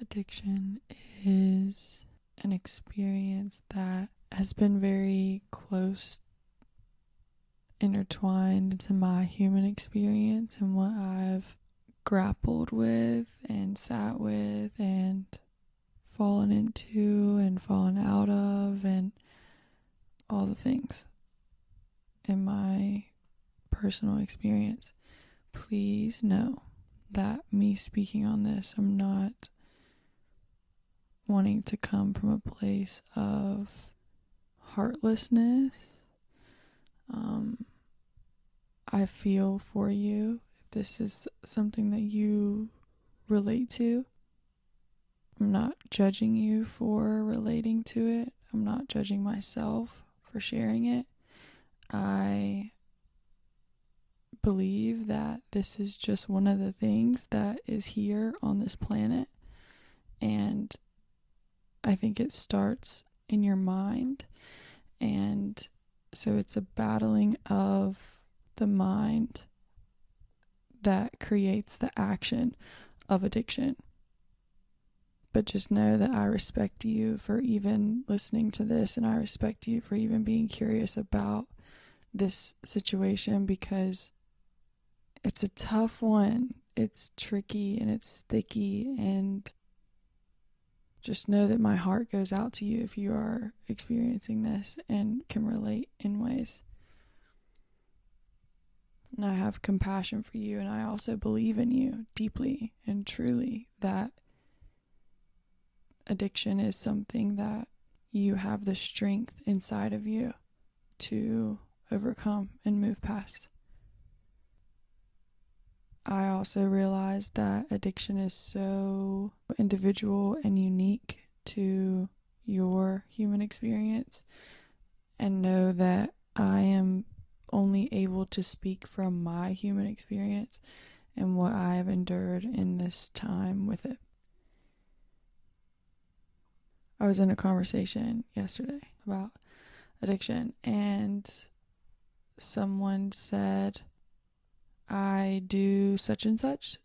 Addiction is an experience that has been very close intertwined to my human experience and what I've grappled with and sat with and fallen into and fallen out of and all the things in my personal experience. Please know that me speaking on this, I'm not wanting to come from a place of heartlessness. Um, I feel for you if this is something that you relate to. I'm not judging you for relating to it. I'm not judging myself for sharing it. I believe that this is just one of the things that is here on this planet. And I think it starts in your mind. And so it's a battling of the mind that creates the action of addiction. But just know that I respect you for even listening to this, and I respect you for even being curious about this situation because it's a tough one. It's tricky and it's sticky, and just know that my heart goes out to you if you are experiencing this and can relate in ways. And I have compassion for you, and I also believe in you deeply and truly that addiction is something that you have the strength inside of you to overcome and move past. I also realized that addiction is so individual and unique to your human experience, and know that I am only able to speak from my human experience and what I have endured in this time with it. I was in a conversation yesterday about addiction, and someone said, I do such and such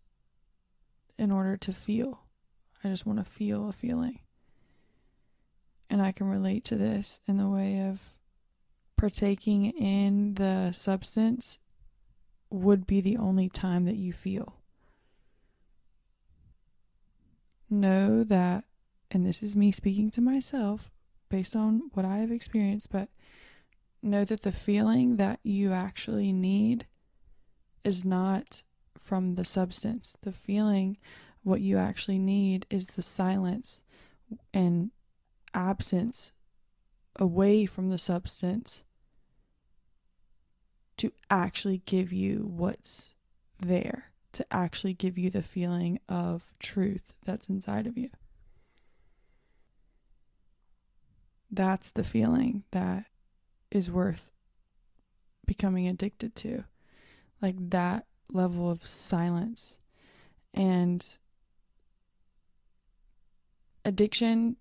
in order to feel. I just want to feel a feeling. And I can relate to this in the way of partaking in the substance would be the only time that you feel. Know that, and this is me speaking to myself based on what I have experienced, but know that the feeling that you actually need is not from the substance. The feeling, what you actually need, is the silence and absence away from the substance to actually give you what's there, to actually give you the feeling of truth that's inside of you. That's the feeling that is worth becoming addicted to like that level of silence. And addiction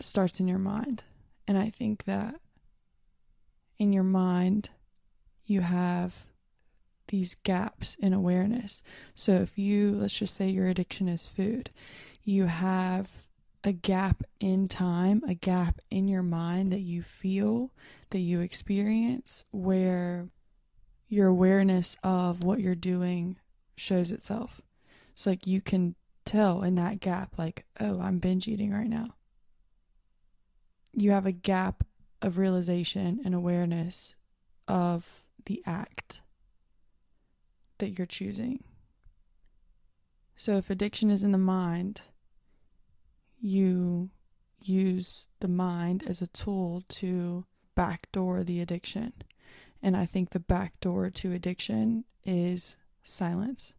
starts in your mind. And i think that in your mind you have these gaps in awareness. So if you let's just say your addiction is food you have a gap in time, a gap in your mind that you feel, that you experience, where your awareness of what you're doing shows itself. So, like, you can tell in that gap, like, oh, I'm binge eating right now. You have a gap of realization and awareness of the act that you're choosing. So, if addiction is in the mind, you use the mind as a tool to backdoor the addiction. And I think the back door to addiction is silence,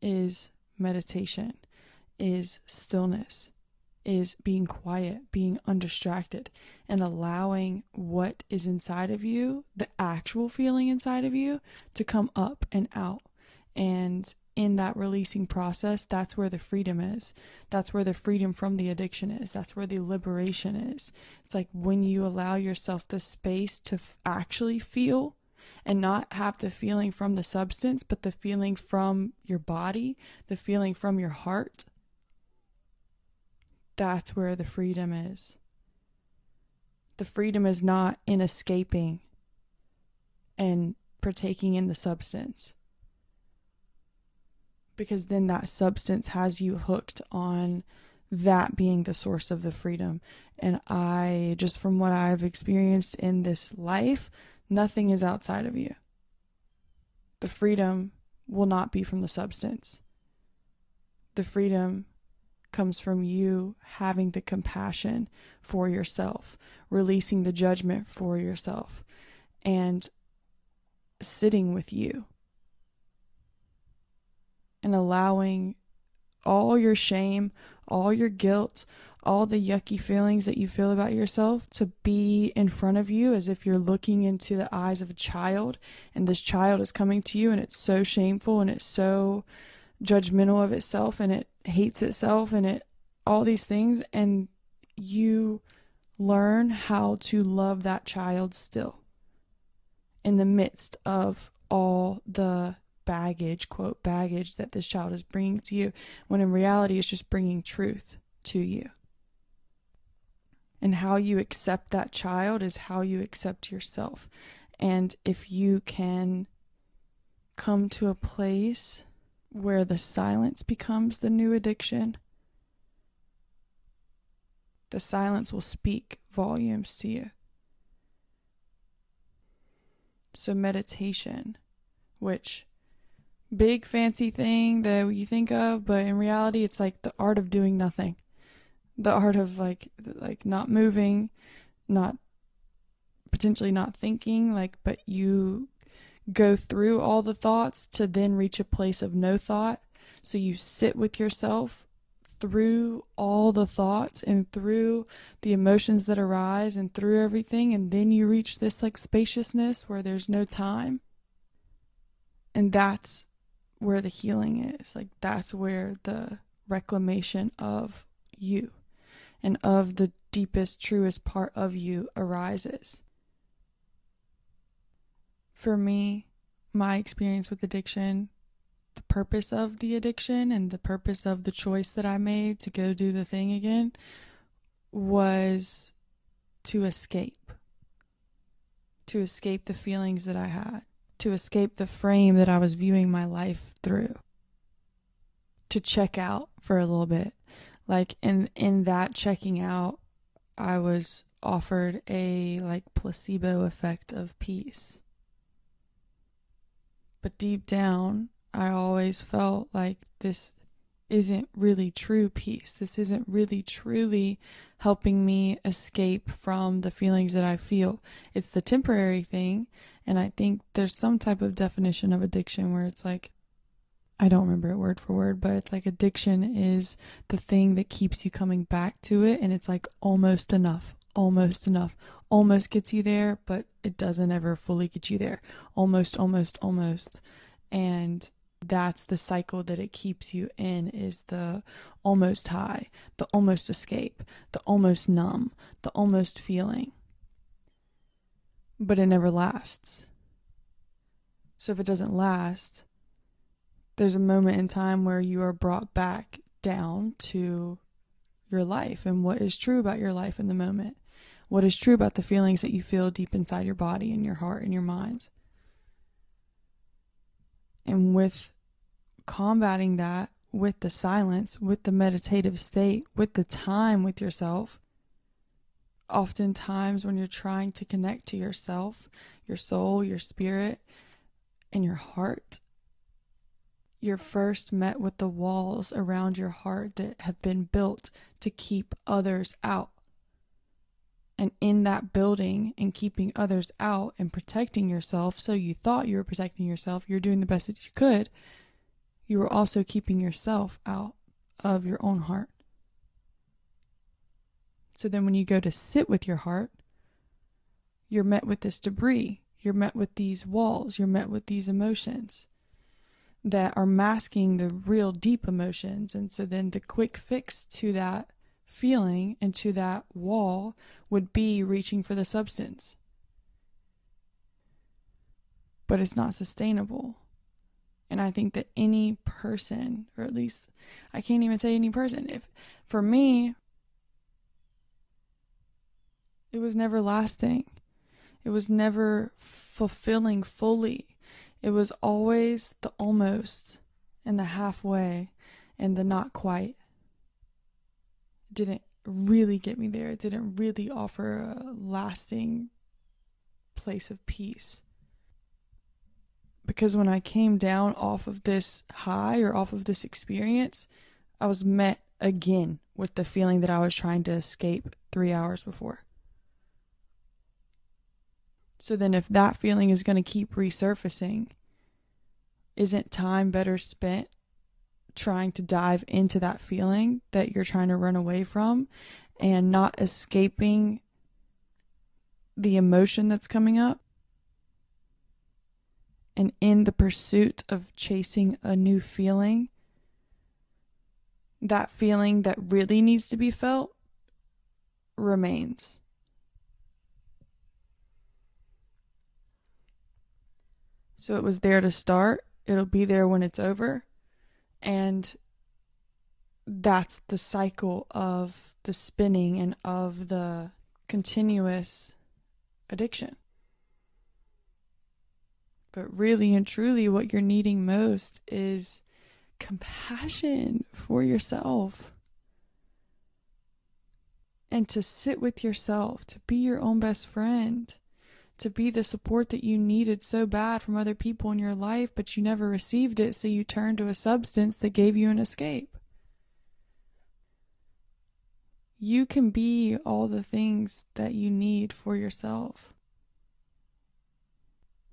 is meditation, is stillness, is being quiet, being undistracted, and allowing what is inside of you, the actual feeling inside of you, to come up and out. And in that releasing process, that's where the freedom is. That's where the freedom from the addiction is. That's where the liberation is. It's like when you allow yourself the space to f- actually feel and not have the feeling from the substance, but the feeling from your body, the feeling from your heart. that's where the freedom is. The freedom is not in escaping and partaking in the substance. Because then that substance has you hooked on that being the source of the freedom. And I, just from what I've experienced in this life, nothing is outside of you. The freedom will not be from the substance. The freedom comes from you having the compassion for yourself, releasing the judgment for yourself, and sitting with you and allowing all your shame, all your guilt, all the yucky feelings that you feel about yourself to be in front of you as if you're looking into the eyes of a child and this child is coming to you and it's so shameful and it's so judgmental of itself and it hates itself and it all these things. And you learn how to love that child still in the midst of all the baggage, quote, baggage that this child is bringing to you, when in reality it's just bringing truth to you. And how you accept that child is how you accept yourself. And if you can come to a place where the silence becomes the new addiction, the silence will speak volumes to you. So, meditation, which big fancy thing that you think of, but in reality, it's like the art of doing nothing, the art of like like not moving, not potentially not thinking, like but you go through all the thoughts to then reach a place of no thought. So you sit with yourself through all the thoughts and through the emotions that arise and through everything and then you reach this like spaciousness where there's no time and that's where the healing is like that's where the reclamation of you and of the deepest truest part of you arises for me my experience with addiction the purpose of the addiction and the purpose of the choice that I made to go do the thing again was to escape. To escape the feelings that I had, to escape the frame that I was viewing my life through. To check out for a little bit. Like in in that checking out, I was offered a like placebo effect of peace. But deep down, I always felt like this isn't really true peace. This isn't really truly helping me escape from the feelings that I feel. It's the temporary thing. And I think there's some type of definition of addiction where it's like, I don't remember it word for word, but it's like addiction is the thing that keeps you coming back to it. And it's like almost enough, almost enough, almost gets you there, but it doesn't ever fully get you there. Almost, almost, almost. And that's the cycle that it keeps you in is the almost high, the almost escape, the almost numb, the almost feeling. But it never lasts. So if it doesn't last, there's a moment in time where you are brought back down to your life and what is true about your life in the moment. What is true about the feelings that you feel deep inside your body and your heart and your mind. And with combating that with the silence, with the meditative state, with the time with yourself, oftentimes when you're trying to connect to yourself, your soul, your spirit, and your heart, you're first met with the walls around your heart that have been built to keep others out. And in that building and keeping others out and protecting yourself, so you thought you were protecting yourself, you're doing the best that you could, you are also keeping yourself out of your own heart. So then when you go to sit with your heart, you're met with this debris, you're met with these walls, you're met with these emotions that are masking the real deep emotions. And so then the quick fix to that feeling and to that wall would be reaching for the substance. But it's not sustainable. And I think that any person, or at least I can't even say any person, if for me, It was never lasting. It was never fulfilling fully. It was always the almost and the halfway and the not quite. It didn't really get me there. It didn't really offer a lasting place of peace. Because when I came down off of this high or off of this experience, I was met again with the feeling that I was trying to escape three hours before. So then, if that feeling is going to keep resurfacing, isn't time better spent trying to dive into that feeling that you're trying to run away from and not escaping the emotion that's coming up? And in the pursuit of chasing a new feeling, that feeling that really needs to be felt remains. So it was there to start, it'll be there when it's over. And that's the cycle of the spinning and of the continuous addiction. But really and truly, what you're needing most is compassion for yourself and to sit with yourself, to be your own best friend, to be the support that you needed so bad from other people in your life, but you never received it, so you turned to a substance that gave you an escape. You can be all the things that you need for yourself.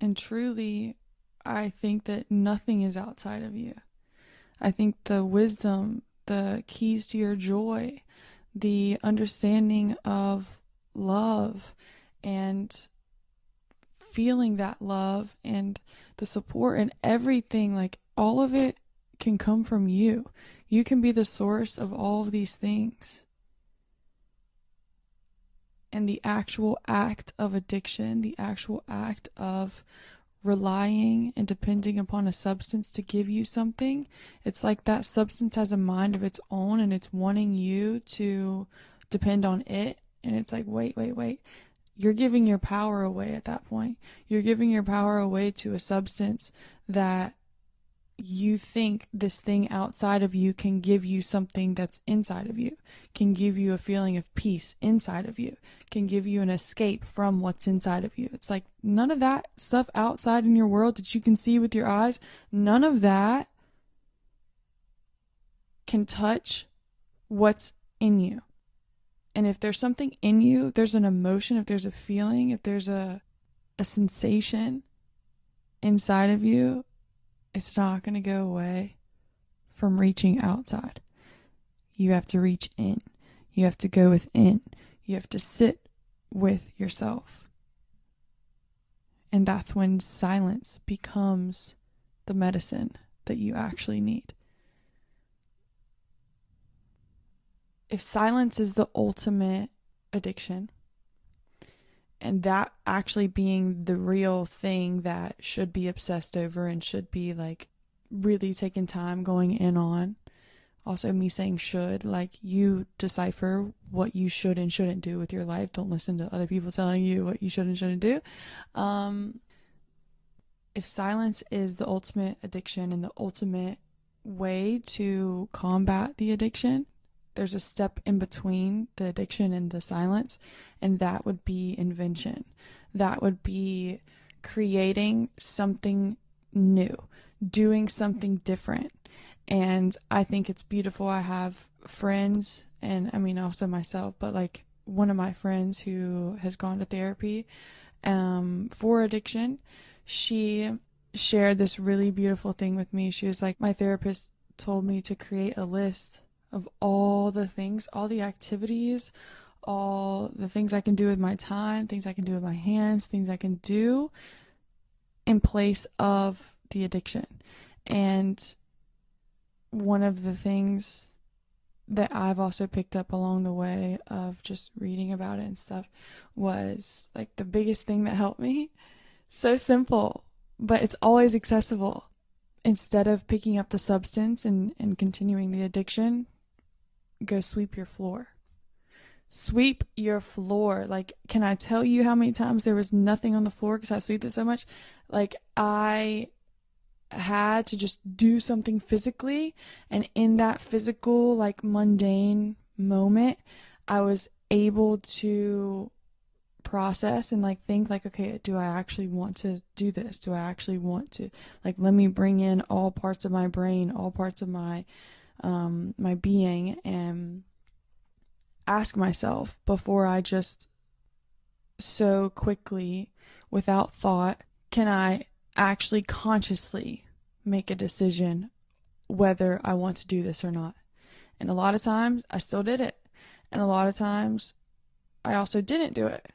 And truly, I think that nothing is outside of you. I think the wisdom, the keys to your joy, the understanding of love and feeling that love and the support and everything, like all of it can come from you. You can be the source of all of these things. And the actual act of addiction, the actual act of relying and depending upon a substance to give you something, it's like that substance has a mind of its own and it's wanting you to depend on it. And it's like, wait, wait, wait. You're giving your power away at that point. You're giving your power away to a substance that you think this thing outside of you can give you something that's inside of you, can give you a feeling of peace inside of you, can give you an escape from what's inside of you. It's like none of that stuff outside in your world that you can see with your eyes, none of that can touch what's in you. And if there's something in you, there's an emotion, if there's a feeling, if there's a a sensation inside of you, it's not going to go away from reaching outside. You have to reach in. You have to go within. You have to sit with yourself. And that's when silence becomes the medicine that you actually need. If silence is the ultimate addiction, and that actually being the real thing that should be obsessed over and should be like really taking time going in on. Also me saying should like you decipher what you should and shouldn't do with your life. Don't listen to other people telling you what you should and shouldn't do. Um if silence is the ultimate addiction and the ultimate way to combat the addiction there's a step in between the addiction and the silence, and that would be invention. That would be creating something new, doing something different. And I think it's beautiful. I have friends, and I mean, also myself, but like one of my friends who has gone to therapy um, for addiction, she shared this really beautiful thing with me. She was like, My therapist told me to create a list of all the things, all the activities, all the things I can do with my time, things I can do with my hands, things I can do in place of the addiction. And one of the things that I've also picked up along the way of just reading about it and stuff was like the biggest thing that helped me. So simple, but it's always accessible. Instead of picking up the substance and, and continuing the addiction, go sweep your floor. sweep your floor. Like, can I tell you how many times there was nothing on the floor because I swept it so much? Like, I had to just do something physically. And in that physical, like, mundane moment, I was able to process and like think like okay do i actually want to do this do i actually want to like let me bring in all parts of my brain all parts of my um my being and ask myself before i just so quickly without thought can i actually consciously make a decision whether i want to do this or not? And a lot of times i still did it. And a lot of times i also didn't do it.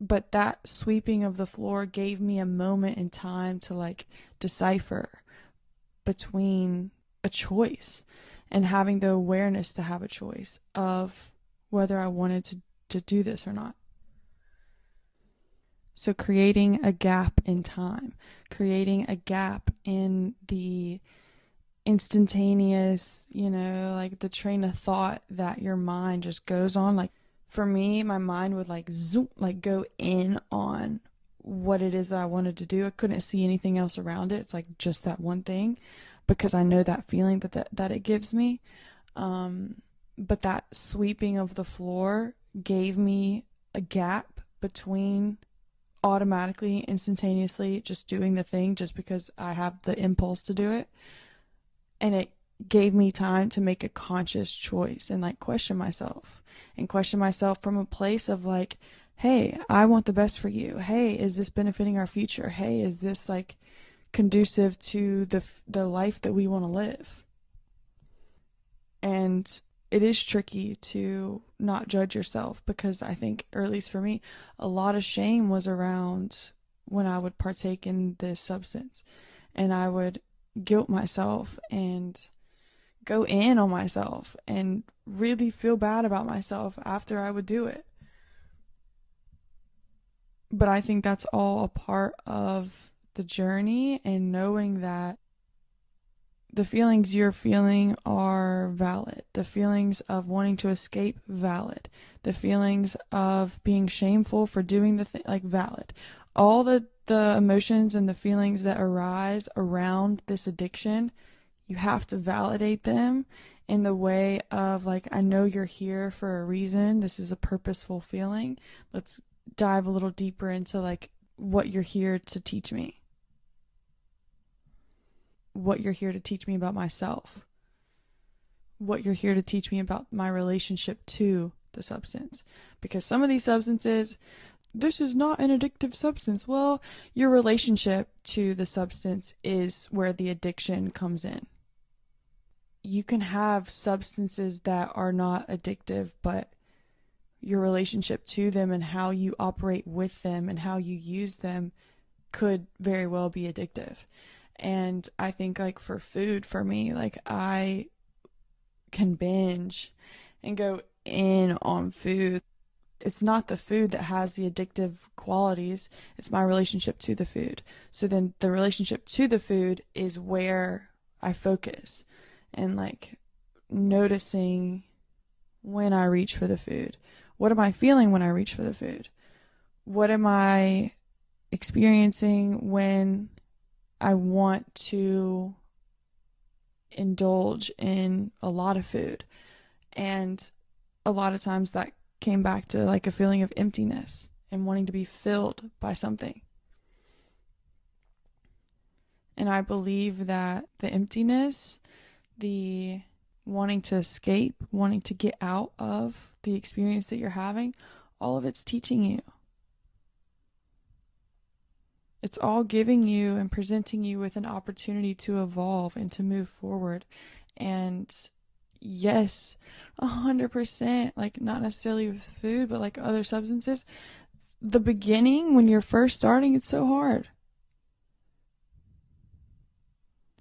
But that sweeping of the floor gave me a moment in time to like decipher between a choice and having the awareness to have a choice of whether I wanted to, to do this or not. So, creating a gap in time, creating a gap in the instantaneous, you know, like the train of thought that your mind just goes on. Like, for me, my mind would like zoom, like go in on what it is that I wanted to do. I couldn't see anything else around it. It's like just that one thing because I know that feeling that that, that it gives me. Um, but that sweeping of the floor gave me a gap between automatically, instantaneously just doing the thing just because I have the impulse to do it. And it gave me time to make a conscious choice and like question myself and question myself from a place of like, hey, I want the best for you. Hey, is this benefiting our future? Hey, is this like conducive to the the life that we want to live? And it is tricky to not judge yourself because I think, or at least for me, a lot of shame was around when I would partake in this substance and I would guilt myself and go in on myself and really feel bad about myself after I would do it. But I think that's all a part of the journey and knowing that the feelings you're feeling are valid. The feelings of wanting to escape, valid. The feelings of being shameful for doing the thing, like valid. All the, the emotions and the feelings that arise around this addiction you have to validate them in the way of like I know you're here for a reason. This is a purposeful feeling. Let's dive a little deeper into like what you're here to teach me. What you're here to teach me about myself. What you're here to teach me about my relationship to the substance. Because some of these substances, this is not an addictive substance. Well, your relationship to the substance is where the addiction comes in you can have substances that are not addictive, but your relationship to them and how you operate with them and how you use them could very well be addictive. And I think, like, for food, for me, like, I can binge and go in on food. It's not the food that has the addictive qualities, it's my relationship to the food. So then the relationship to the food is where I focus and like noticing when I reach for the food. What am I feeling when I reach for the food? What am I experiencing when I want to indulge in a lot of food? And a lot of times that came back to like a feeling of emptiness and wanting to be filled by something. And I believe that the emptiness the wanting to escape, wanting to get out of the experience that you're having, all of it's teaching you. It's all giving you and presenting you with an opportunity to evolve and to move forward. And yes, a hundred percent, like not necessarily with food, but like other substances. The beginning, when you're first starting, it's so hard.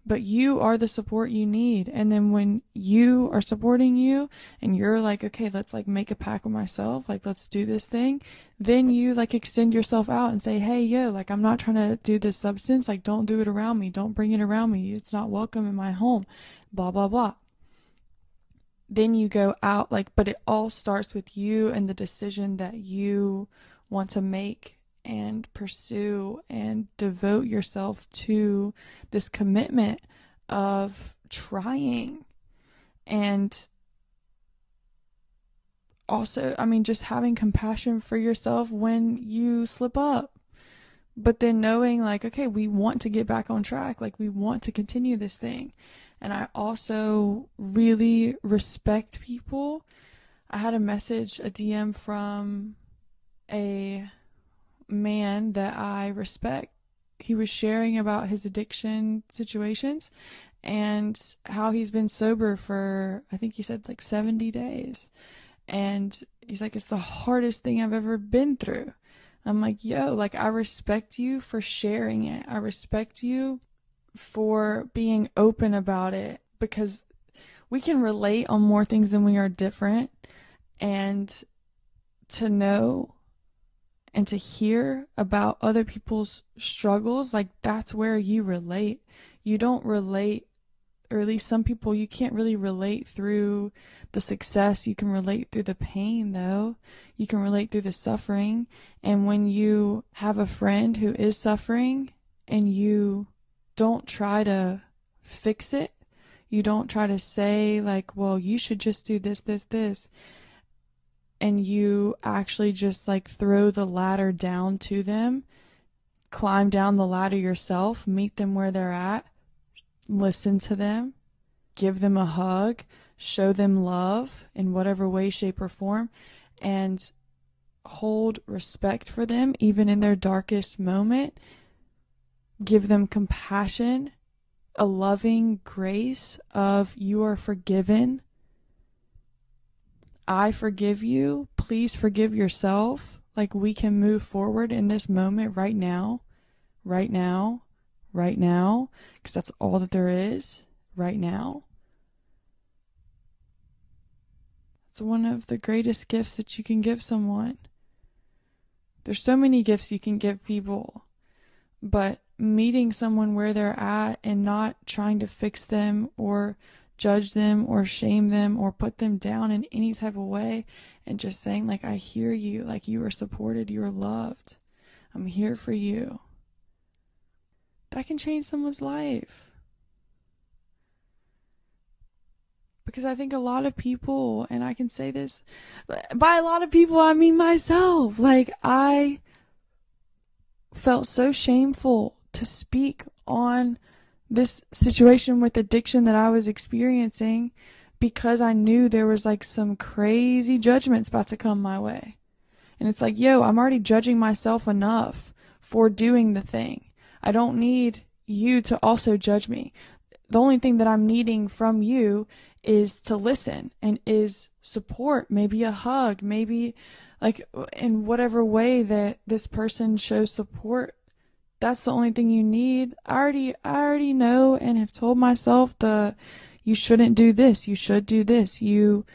But you are the support you need. And then when you are supporting you and you're like, okay, let's like make a pack with myself, like let's do this thing, then you like extend yourself out and say, hey, yo, like I'm not trying to do this substance, like don't do it around me, don't bring it around me, it's not welcome in my home, blah, blah, blah. then you go out like but it all starts with you and the decision that you want to make and pursue and devote yourself to this commitment of trying. And also i mean just having compassion for yourself when you slip up. But then knowing like okay we want to get back on track. Like we want to continue this thing. And I also really respect people. I had a message, a DM from a man that I respect. He was sharing about his addiction situations and how he's been sober for, I think he said like 70 days. And he's like, it's the hardest thing I've ever been through. I'm like, yo, like, I respect you for sharing it. I respect you for being open about it because we can relate on more things than we are different and to know and to hear about other people's struggles like that's where you relate you don't relate or at least some people you can't really relate through the success you can relate through the pain though you can relate through the suffering and when you have a friend who is suffering and you don't try to fix it. You don't try to say, like, well, you should just do this, this, this. And you actually just like throw the ladder down to them, climb down the ladder yourself, meet them where they're at, listen to them, give them a hug, show them love in whatever way, shape, or form, and hold respect for them even in their darkest moment give them compassion, a loving grace of you are forgiven. I forgive you. Please forgive yourself. Like we can move forward in this moment right now, right now, right now, because that's all that there is right now. It's one of the greatest gifts that you can give someone. There's so many gifts you can give people, but meeting someone where they're at and not trying to fix them or judge them or shame them or put them down in any type of way and just saying like I hear you. Like you are supported. You are loved. I'm here for you. That can change someone's life. Because I think a lot of people and I can say this by a lot of people I mean myself. Like I felt so shameful to speak on this situation with addiction that I was experiencing because I knew there was like some crazy judgments about to come my way. And it's like, yo, I'm already judging myself enough for doing the thing. I don't need you to also judge me. The only thing that I'm needing from you is to listen and is support, maybe a hug, maybe like in whatever way that this person shows support that's the only thing you need. I already I already know and have told myself the you shouldn't do this, you should do this, you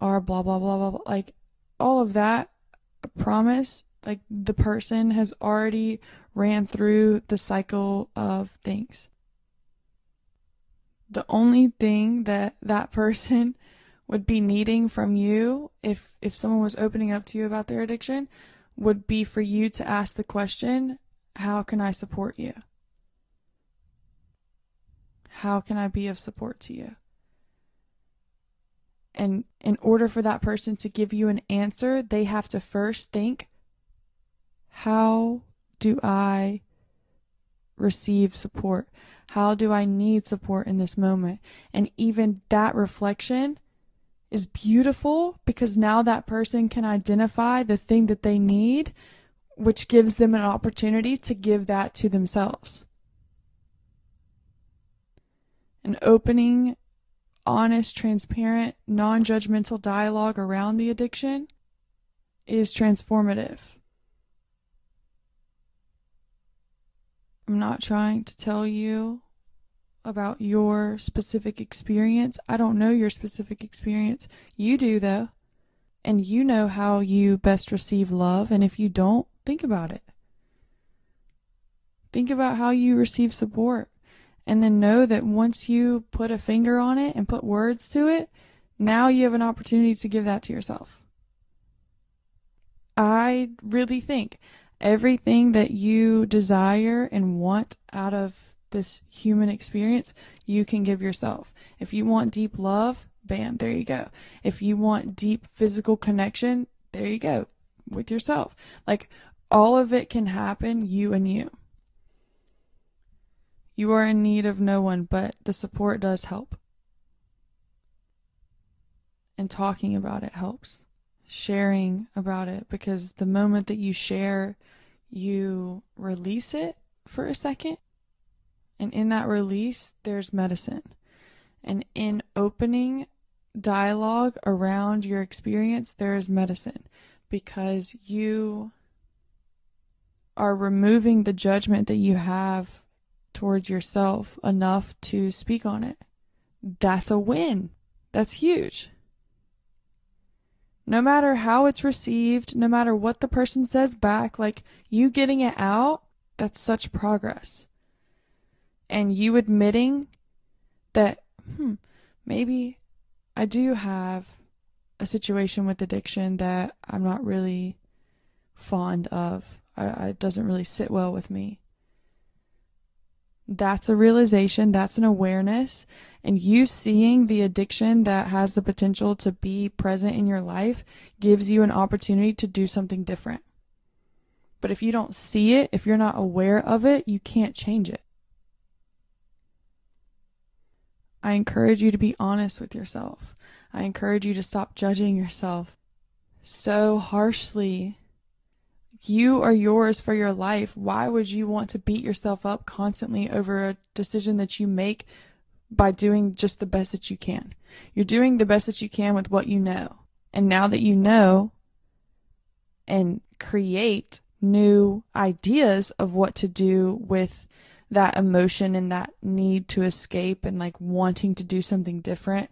are blah blah blah blah, blah. like all of that promise like the person has already ran through the cycle of things. The only thing that that person would be needing from you if if someone was opening up to you about their addiction would be for you to ask the question how can I support you? How can I be of support to you? And in order for that person to give you an answer, they have to first think, how do I receive support? How do I need support in this moment? And even that reflection is beautiful because now that person can identify the thing that they need which gives them an opportunity to give that to themselves. An opening, honest, transparent, non judgmental dialogue around the addiction is transformative. I'm not trying to tell you about your specific experience. I don't know your specific experience. You do, though. And you know how you best receive love. And if you don't, Think about it. Think about how you receive support. And then know that once you put a finger on it and put words to it, Now you have an opportunity to give that to yourself. I really think everything that you desire and want out of this human experience, you can give yourself. If you want deep love, bam, there you go. If you want deep physical connection, there you go with yourself. Like all of it can happen, you and you. You are in need of no one, but the support does help. And talking about it helps. Sharing about it because the moment that you share, you release it for a second. And in that release, there's medicine. And in opening dialogue around your experience, there is medicine because you are removing the judgment that you have towards yourself enough to speak on it. That's a win. That's huge. No matter how it's received, no matter what the person says back, like you getting it out, that's such progress. And you admitting that, hmm, maybe I do have a situation with addiction that I'm not really fond of. I, it doesn't really sit well with me. That's a realization, that's an awareness, and you seeing the addiction that has the potential to be present in your life gives you an opportunity to do something different. But if you don't see it, if you're not aware of it, you can't change it. I encourage you to be honest with yourself. I encourage you to stop judging yourself so harshly. You are yours for your life. Why would you want to beat yourself up constantly over a decision that you make by doing just the best that you can? You're doing the best that you can with what you know. And now that you know and create new ideas of what to do with that emotion and that need to escape and like wanting to do something different.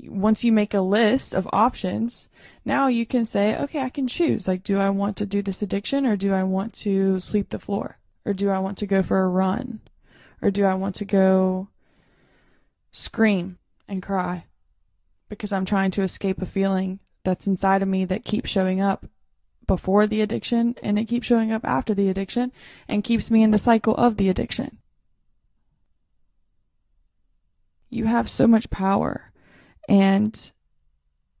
Once you make a list of options, now you can say, okay, I can choose. Like, do I want to do this addiction or do I want to sweep the floor? Or do I want to go for a run? Or do I want to go scream and cry because I'm trying to escape a feeling that's inside of me that keeps showing up before the addiction and it keeps showing up after the addiction and keeps me in the cycle of the addiction. You have so much power and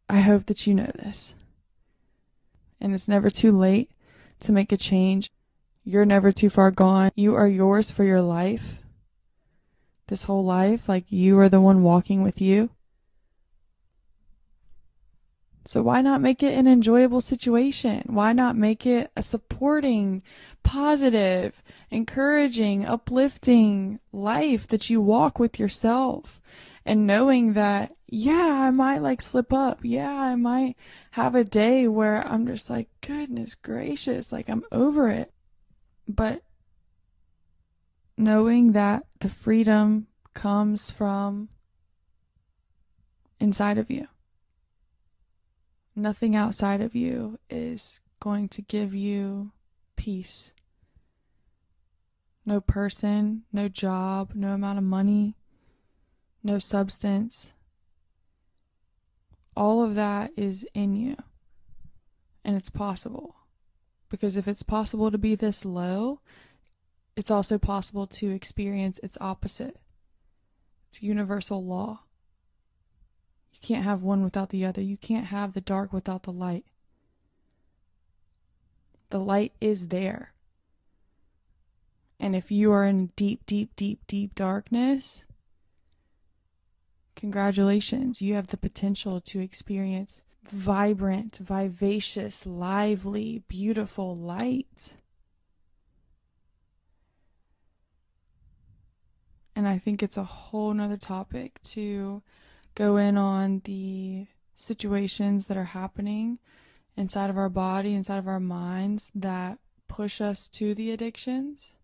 I hope that you know this. And it's never too late to make a change. You're never too far gone. You are yours for your life. This whole life, like you are the one walking with you. So why not make it an enjoyable situation? Why not make it a supporting, positive, encouraging, uplifting life that you walk with yourself? And knowing that, yeah, I might like slip up. Yeah, I might have a day where I'm just like, goodness gracious, like I'm over it. But knowing that the freedom comes from inside of you Nothing outside of you is going to give you peace. No person, no job, no amount of money, no substance. All of that is in you. And it's possible. Because if it's possible to be this low, it's also possible to experience its opposite. It's universal law. You can't have one without the other. You can't have the dark without the light. The light is there. And if you are in deep, deep, deep, deep darkness, congratulations. You have the potential to experience vibrant, vivacious, lively, beautiful light. And I think it's a whole nother topic to go in on the situations that are happening inside of our body, inside of our minds that push us to the addictions.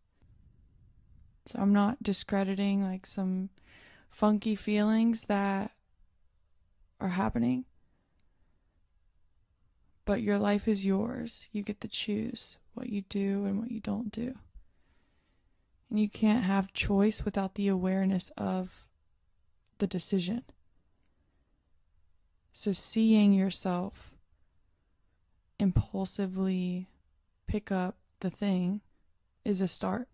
So I'm not discrediting like some funky feelings that are happening. But your life is yours. You get to choose what you do and what you don't do. And you can't have choice without the awareness of the decision. So seeing yourself impulsively pick up the thing is a start.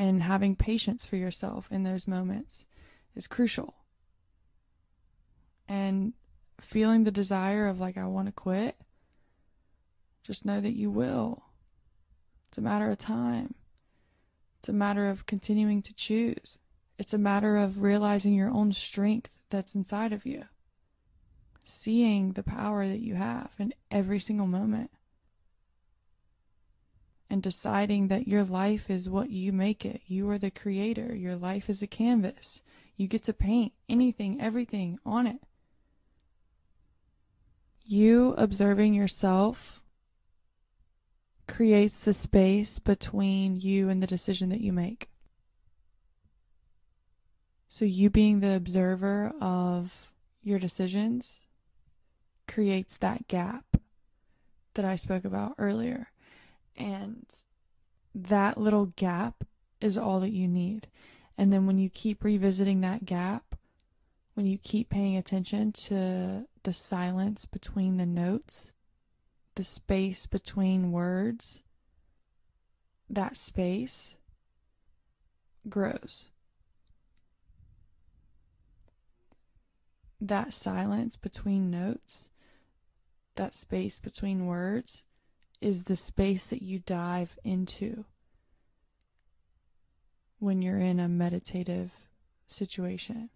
And having patience for yourself in those moments is crucial. And feeling the desire of, like, I want to quit, just know that you will. It's a matter of time. It's a matter of continuing to choose. It's a matter of realizing your own strength that's inside of you, seeing the power that you have in every single moment, and deciding that your life is what you make it. You are the creator. Your life is a canvas. You get to paint anything, everything on it. You observing yourself creates the space between you and the decision that you make. So, you being the observer of your decisions creates that gap that I spoke about earlier. And that little gap is all that you need. And then when you keep revisiting that gap, when you keep paying attention to the silence between the notes, the space between words, that space grows. That silence between notes, that space between words, is the space that you dive into when you're in a meditative situation.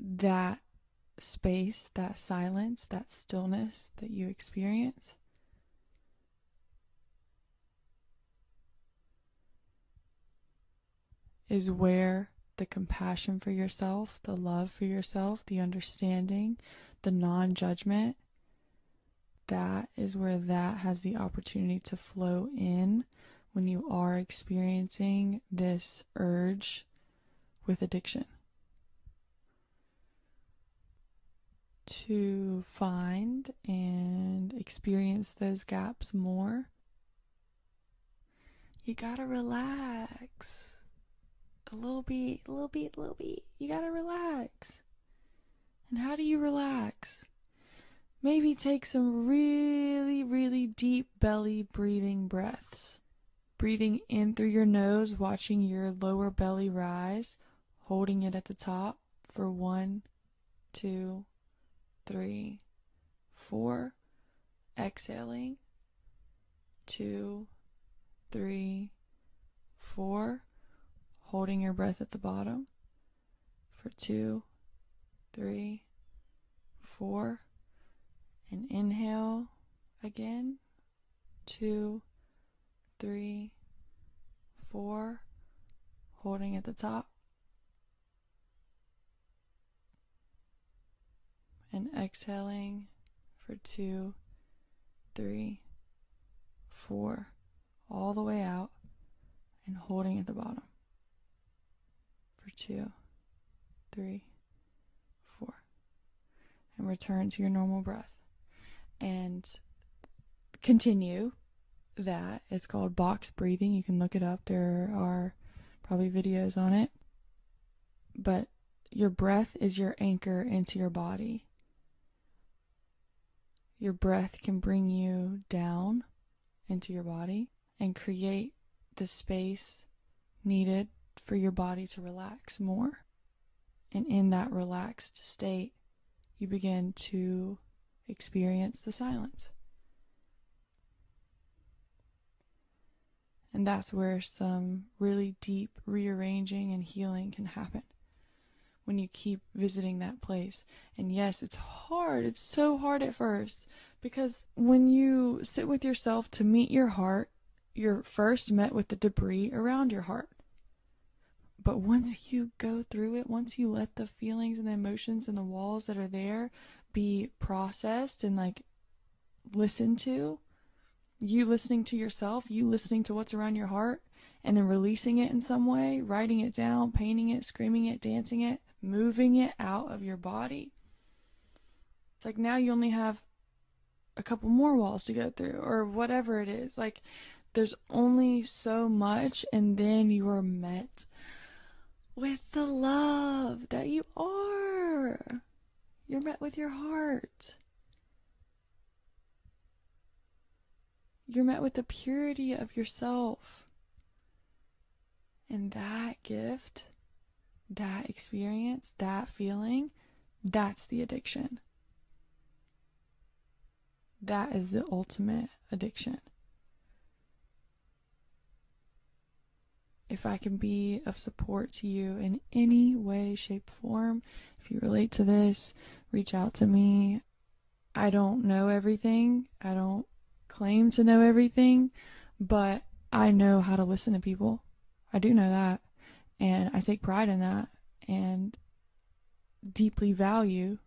That space, that silence, that stillness that you experience. Is where the compassion for yourself, the love for yourself, the understanding, the non judgment, that is where that has the opportunity to flow in when you are experiencing this urge with addiction. to find and experience those gaps more, you gotta relax. A little bit, a little bit, a little bit. You gotta relax. And how do you relax? Maybe take some really, really deep belly breathing breaths. Breathing in through your nose, watching your lower belly rise, holding it at the top for one, two, three, four. Exhaling. Two, three, four. Holding your breath at the bottom for two, three, four. And inhale again. Two, three, four. Holding at the top. and exhaling for two, three, four, all the way out and holding at the bottom for two, three, and return to your normal breath and continue that. It's called box breathing. You can look it up, there are probably videos on it. But your breath is your anchor into your body. Your breath can bring you down into your body and create the space needed for your body to relax more. And in that relaxed state, you begin to experience the silence. And that's where some really deep rearranging and healing can happen when you keep visiting that place. And yes, it's hard. It's so hard at first because when you sit with yourself to meet your heart, you're first met with the debris around your heart. But once you go through it, once you let the feelings and the emotions and the walls that are there be processed and like listened to, you listening to yourself, you listening to what's around your heart, and then releasing it in some way, writing it down, painting it, screaming it, dancing it, moving it out of your body. It's like now you only have a couple more walls to go through, or whatever it is. Like, there's only so much, and then you are met with the love that you are. You're met with your heart. You're met with the purity of yourself. And that gift, that experience, that feeling, that's the addiction. That is the ultimate addiction. If I can be of support to you in any way, shape, form, if you relate to this, reach out to me. I don't know everything. I don't claim to know everything, but I know how to listen to people. I do know that. And I take pride in that and deeply value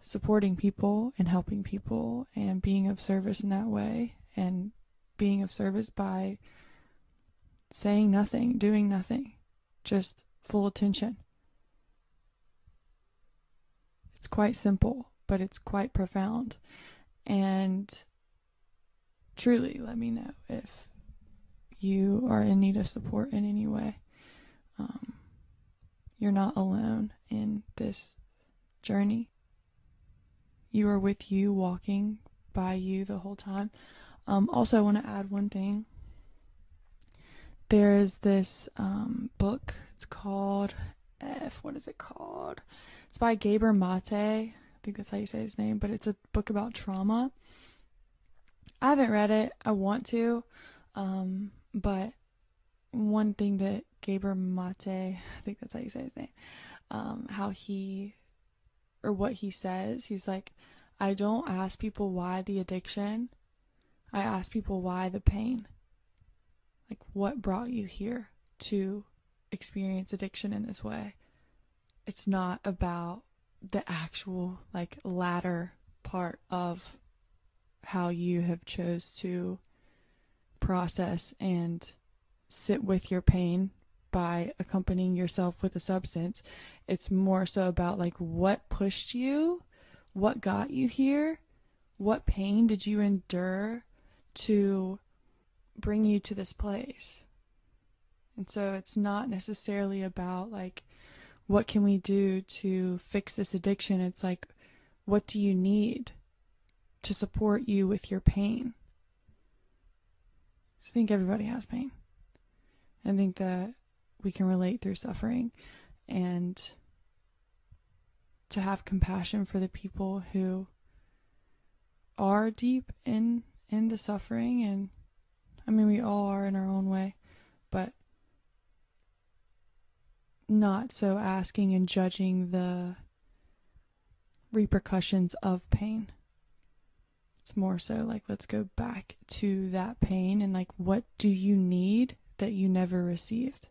supporting people and helping people and being of service in that way and being of service by saying nothing, doing nothing, just full attention. It's quite simple, but it's quite profound. And truly, let me know if you are in need of support in any way. Um, you're not alone in this journey. You are with you, walking by you the whole time. Um, also, I want to add one thing. There's this um, book. It's called F. What is it called? It's by Gabor Mate. I think that's how you say his name. But it's a book about trauma. I haven't read it. I want to. Um, but one thing that Gabor Mate, I think that's how you say his name, um, how he, or what he says, he's like, I don't ask people why the addiction. I ask people why the pain. Like, what brought you here to experience addiction in this way? It's not about the actual, like, latter part of how you have chose to process and sit with your pain by accompanying yourself with a substance. It's more so about like what pushed you, what got you here, what pain did you endure to bring you to this place. And so it's not necessarily about like what can we do to fix this addiction? It's like what do you need to support you with your pain? I think everybody has pain. I think that we can relate through suffering and to have compassion for the people who are deep in in the suffering and I mean we all are in our own way but not so asking and judging the repercussions of pain it's more so like, let's go back to that pain and like, what do you need that you never received?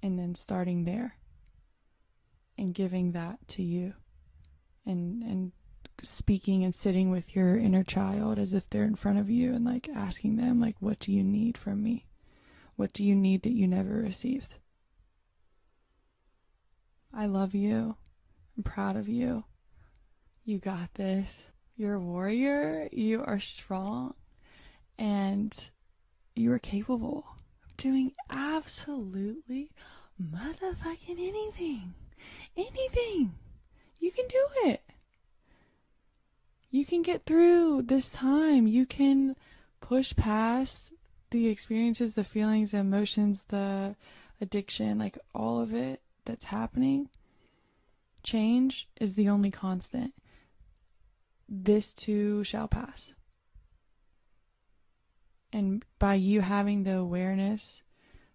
And then starting there and giving that to you and, and speaking and sitting with your inner child as if they're in front of you and like asking them like what do you need from me what do you need that you never received i love you i'm proud of you you got this. You're a warrior. You are strong. And you are capable of doing absolutely motherfucking anything. Anything. You can do it. You can get through this time. You can push past the experiences, the feelings, the emotions, the addiction, like all of it that's happening. Change is the only constant this too shall pass. And by you having the awareness,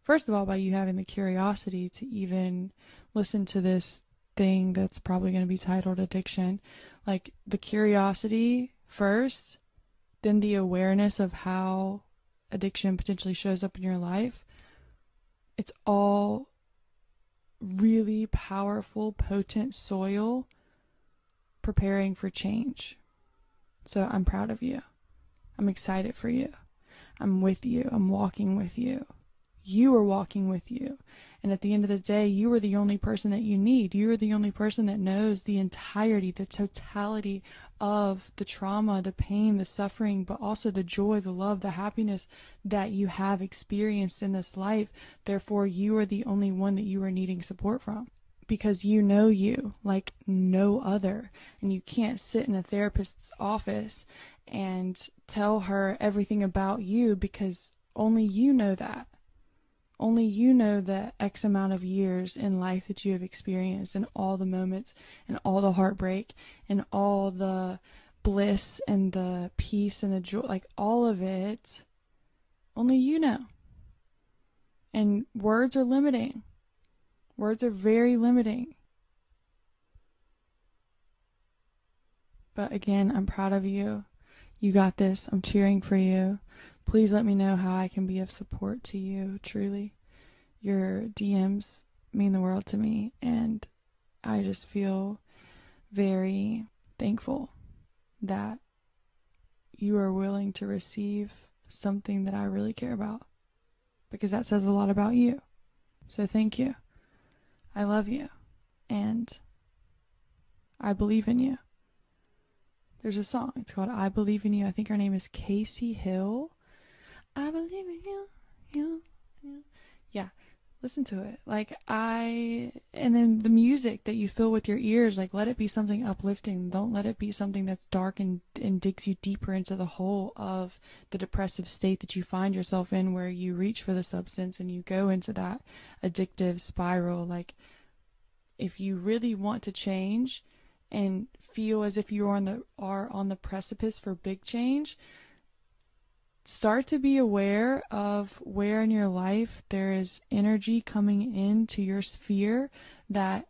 first of all, by you having the curiosity to even listen to this thing that's probably going to be titled addiction, like the curiosity first, then the awareness of how addiction potentially shows up in your life, it's all really powerful, potent soil preparing for change. So I'm proud of you. I'm excited for you. I'm with you. I'm walking with you. You are walking with you. And at the end of the day, you are the only person that you need. You are the only person that knows the entirety, the totality of the trauma, the pain, the suffering, but also the joy, the love, the happiness that you have experienced in this life. Therefore, you are the only one that you are needing support from because you know you like no other. And you can't sit in a therapist's office and tell her everything about you because only you know that. Only you know the X amount of years in life that you have experienced and all the moments and all the heartbreak and all the bliss and the peace and the joy, like all of it. Only you know. And words are limiting. Words are very limiting. But again, I'm proud of you. You got this. I'm cheering for you please let me know how I can be of support to you. Truly, your DMs mean the world to me, and I just feel very thankful that you are willing to receive something that I really care about because that says a lot about you. So thank you. I love you and I believe in you. There's a song. It's called I Believe in You. I think her name is Casey Hill. I believe in you, you, you. Yeah, listen to it. Like I, and then the music that you fill with your ears, like let it be something uplifting. Don't let it be something that's dark and and digs you deeper into the hole of the depressive state that you find yourself in, where you reach for the substance and you go into that addictive spiral. Like if you really want to change and feel as if you are on the are on the precipice for big change start to be aware of where in your life there is energy coming into your sphere that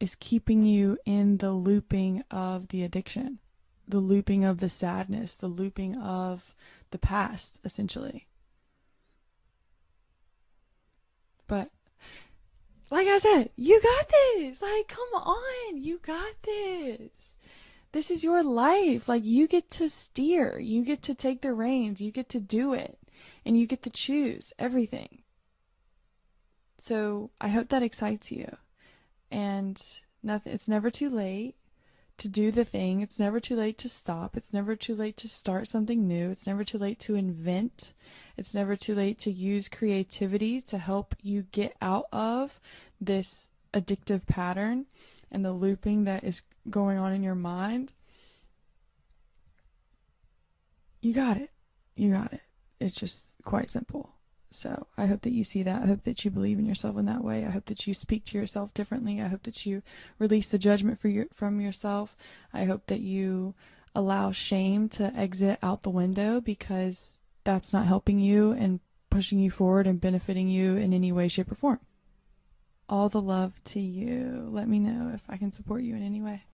is keeping you in the looping of the addiction, the looping of the sadness, the looping of the past, essentially. But like I said, you got this. Like, come on, you got this this is your life. Like you get to steer, you get to take the reins, you get to do it, and you get to choose everything. So I hope that excites you. And nothing it's never too late to do the thing. It's never too late to stop. It's never too late to start something new. It's never too late to invent. It's never too late to use creativity to help you get out of this addictive pattern and the looping that is going on in your mind, you got it. You got it. It's just quite simple. So I hope that you see that. I hope that you believe in yourself in that way. I hope that you speak to yourself differently. I hope that you release the judgment for your, from yourself. I hope that you allow shame to exit out the window because that's not helping you and pushing you forward and benefiting you in any way, shape, or form all the love to you. Let me know if I can support you in any way.